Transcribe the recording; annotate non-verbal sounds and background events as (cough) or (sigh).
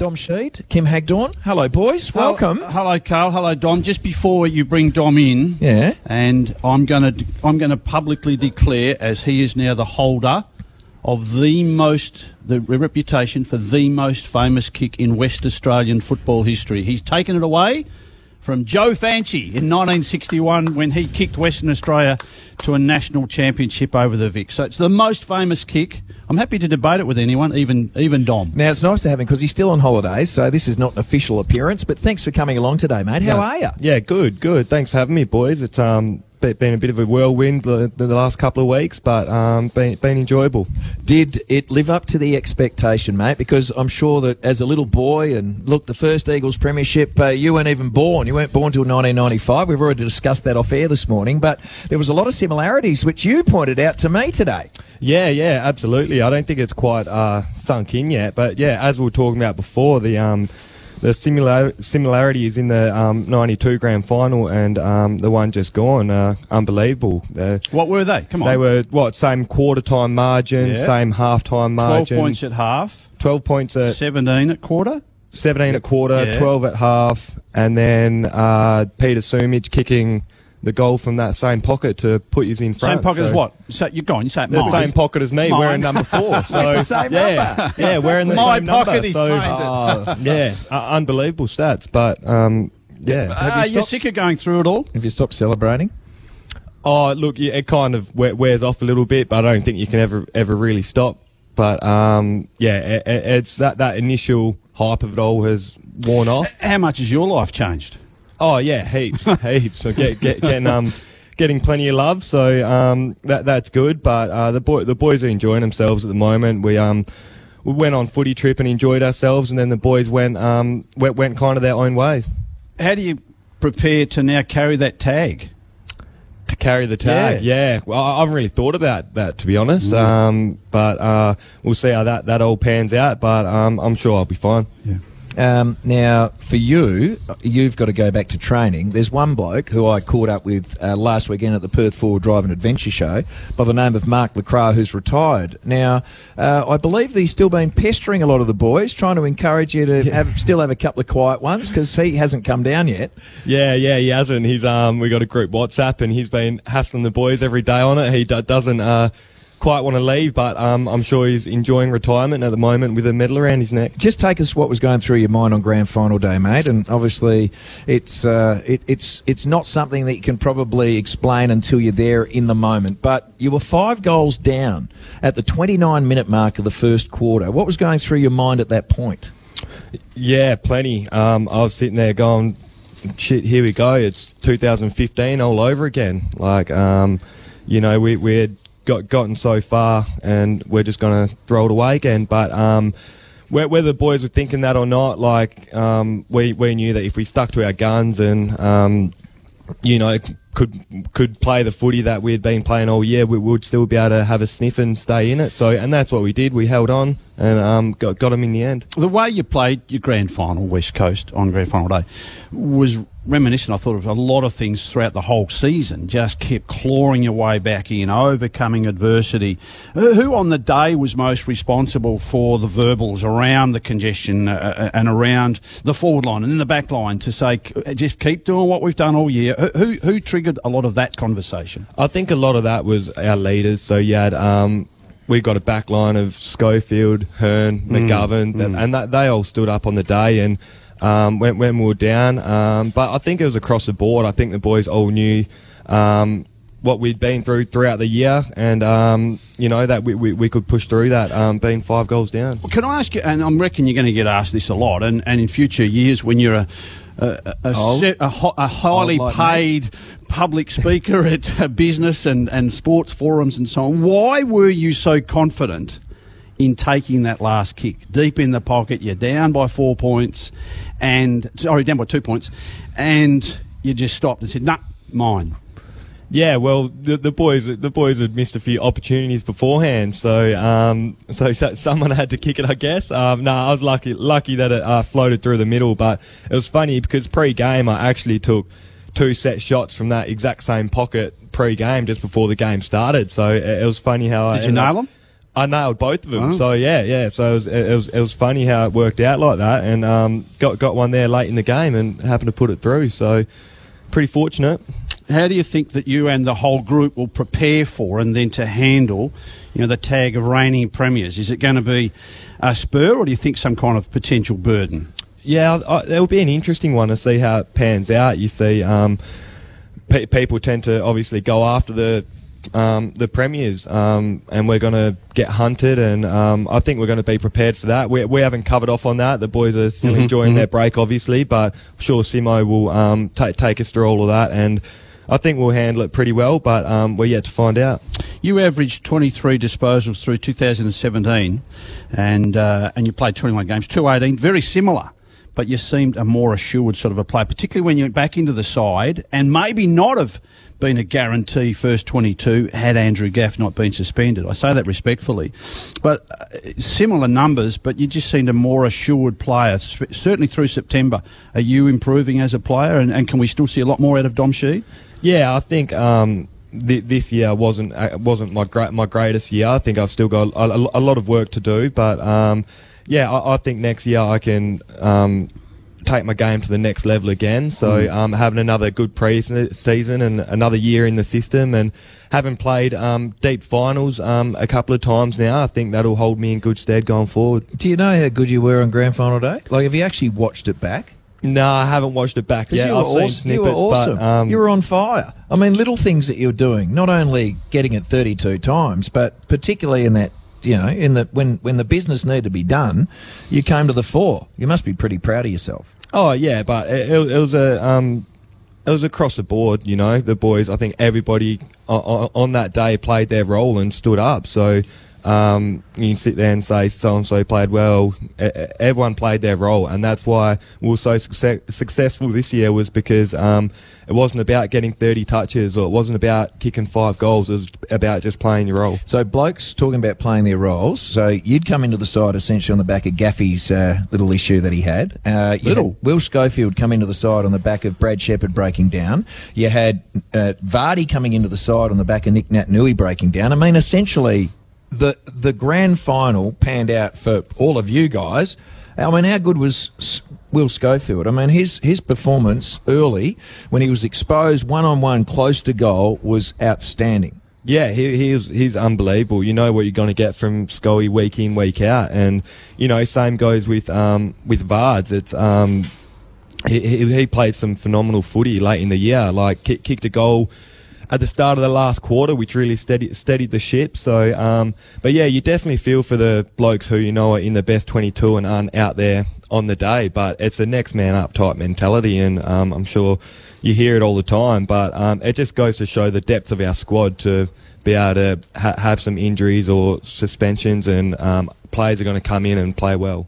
Dom Sheed, Kim Hagdorn. Hello, boys. Welcome. Hello, hello, Carl. Hello, Dom. Just before you bring Dom in, Yeah. and I'm going to I'm going to publicly declare, as he is now the holder of the most the reputation for the most famous kick in West Australian football history. He's taken it away from Joe Fanchi in 1961 when he kicked Western Australia to a national championship over the Vic. So it's the most famous kick. I'm happy to debate it with anyone, even even Dom. Now, it's nice to have him because he's still on holidays, so this is not an official appearance, but thanks for coming along today, mate. How are you? Yeah, good, good. Thanks for having me, boys. It's um be- been a bit of a whirlwind the, the last couple of weeks, but um been been enjoyable. Did it live up to the expectation, mate? Because I'm sure that as a little boy, and look, the first Eagles premiership, uh, you weren't even born. You weren't born till 1995. We've already discussed that off air this morning, but there was a lot of similarities, which you pointed out to me today. Yeah, yeah, absolutely. I don't think it's quite uh, sunk in yet, but yeah, as we were talking about before, the um, the similar similarities in the um, '92 grand final and um, the one just gone, uh, unbelievable. What were they? Come on. they were what same quarter time margin, Yeah. same half time margin. 12 points at half, 12 points at 17 at quarter. 17 at quarter, Yeah. 12 at half, and then uh, Peter Sumich kicking the goal from that same pocket to put you in front. Same pocket as what? So you're gone. You say it The mine. same pocket as me, Mine. wearing number four. (laughs) So The same yeah, number. yeah, wearing the My same pocket number. is so, tamed. uh, (laughs) yeah, uh, unbelievable stats. But um, yeah, Ah, you're sick of going through it all. Have you stopped celebrating? Oh, look, yeah, it kind of wears off a little bit, but I don't think you can ever ever really stop. But um, yeah, it, it- it's that that initial hype of it all has worn off. How much has your life changed? Oh yeah, heaps, (laughs) heaps. So get, get, getting um, getting plenty of love. So um, that that's good. But uh, the boy, the boys are enjoying themselves at the moment. We um, we went on footy trip and enjoyed ourselves, and then the boys went um, went, went kind of their own ways How do you prepare to now carry that tag? to carry the tag. Yeah. Well, I I haven't really thought about that to be honest. Um, but uh, we'll see how that that all pans out. But um, I'm sure I'll be fine. Yeah. Um, now, for you, you've got to go back to training. There's one bloke who I caught up with uh, last weekend at the Perth Forward Drive and Adventure Show by the name of Mark LeCras, who's retired. Now, uh, I believe that he's still been pestering a lot of the boys, trying to encourage you to have, still have a couple of quiet ones because he hasn't come down yet. Yeah, yeah, he hasn't. He's um, we got a group WhatsApp, and he's been hassling the boys every day on it. He do- doesn't uh, quite want to leave, but um, I'm sure he's enjoying retirement at the moment with a medal around his neck. Just take us what was going through your mind on grand final day, mate. And obviously, it's uh, it, it's it's not something that you can probably explain until you're there in the moment. But you were five goals down at the 29 minute mark of the first quarter. What was going through your mind at that point? Yeah, plenty. Um, I was sitting there going, "Shit, here we go! It's 2015 all over again." Like, um, you know, we we had got gotten so far, and we're just gonna throw it away again. But um, whether the boys were thinking that or not, like, um, we we knew that if we stuck to our guns and um, you know, could could play the footy that we had been playing all year, we would still be able to have a sniff and stay in it. So, and that's what we did. We held on and um, got got them in the end. The way you played your grand final, West Coast, on grand final day, was reminiscent, I thought, of a lot of things throughout the whole season. Just kept clawing your way back in, overcoming adversity. Who who on the day was most responsible for the verbals around the congestion uh, uh, and around the forward line and in the back line to say, just keep doing what we've done all year? Who, who, triggered a lot of that conversation? I think a lot of that was our leaders. So you had um, we got a back line of Schofield, Hurn, McGovern, that- and that, they all stood up on the day and um, when, when we were down. Um, but I think it was across the board. I think the boys all knew um, what we'd been through throughout the year, and um, you know that we, we, we could push through that, um, being five goals down. Can I ask you, and I'm reckon you're going to get asked this a lot, and, and in future years when you're a, a, a, a, Oh. se- a, ho- a highly Oh, like me. paid public speaker at business and, and sports forums and so on, why were you so confident in taking that last kick? Deep in the pocket, you're down by four points, and sorry, down by two points, and you just stopped and said, nah, mine. Yeah, well, the, the boys the boys had missed a few opportunities beforehand, so um, so so- someone had to kick it, I guess. Um, no, I was lucky lucky that it uh, floated through the middle, but it was funny because pre-game I actually took two set shots from that exact same pocket pre-game just before the game started. So it, it was funny how I Did you ended up- nail them? I nailed both of them. Oh. So yeah, yeah. So it was, it was it was funny how it worked out like that, and um, got got one there late in the game and happened to put it through. So pretty fortunate. How do you think that you and the whole group will prepare for and then to handle, you know, the tag of reigning premiers? Is it going to be a spur, or do you think some kind of potential burden? Yeah, I, it'll be an interesting one to see how it pans out. You see, um, pe- people tend to obviously go after the um, the premiers, um, and we're going to get hunted, and um, I think we're going to be prepared for that. We, we haven't covered off on that. The boys are still Mhm, enjoying mhm. their break, obviously, but I'm sure Simo will um, ta take us through all of that, and I think we'll handle it pretty well. But um, we're yet to find out. You averaged 23 disposals through 2017, and uh, and you played 21 games, 218, very similar. But you seemed a more assured sort of a player, particularly when you went back into the side, and maybe not have been a guarantee first 22 had Andrew Gaff not been suspended. I say that respectfully, but uh, similar numbers. But you just seemed a more assured player, certainly through September. Are you improving as a player, and, and can we still see a lot more out of Dom Sheed? Yeah, I think um, th- this year wasn't uh, wasn't my great my greatest year. I think I've still got a, a- a lot of work to do, but um, yeah, I, I think next year I can. Um, Take my game to the next level again. So, um, having another good pre-season and another year in the system, and having played um, deep finals um, a couple of times now, I think that'll hold me in good stead going forward. Do you know how good you were on grand final day? Like, have you actually watched it back? No, I haven't watched it back yet. you, were I've seen awesome. you were snippets, awesome. but um, you were on fire. I mean, little things that you're doing, not only getting it 32 times, but particularly in that, you know, in the when when the business needed to be done, you came to the fore. You must be pretty proud of yourself. Oh yeah, but it, it, it was a um, it was across the board. You know, the boys. I think everybody on, on that day played their role and stood up. So um, you sit there and say so and so played well. Everyone played their role, and that's why we were so success- successful this year. Was because um, it wasn't about getting thirty touches or it wasn't about kicking five goals. It was about just playing your role. So, blokes talking about playing their roles. So, you'd come into the side essentially on the back of Gaffey's uh, little issue that he had. Uh, Little? had Will Schofield come into the side on the back of Brad Sheppard breaking down. You had uh, Vardy coming into the side on the back of Nick Naitanui breaking down. I mean, essentially, the the grand final panned out for all of you guys. I mean, how good was Will Schofield? I mean, his his performance early when he was exposed one on one close to goal was outstanding. Yeah, he, he's he's unbelievable. You know what you're going to get from Scully week in week out, and you know same goes with um, with Vards. It's um, he, he he played some phenomenal footy late in the year. Like kicked a goal at the start of the last quarter, which really steadied steadied the ship. So, um, but yeah, you definitely feel for the blokes who you know are in the best 22 and aren't out there on the day. But it's a next man up type mentality, and um, I'm sure you hear it all the time. But um, it just goes to show the depth of our squad to be able to ha- have some injuries or suspensions, and um, players are going to come in and play well.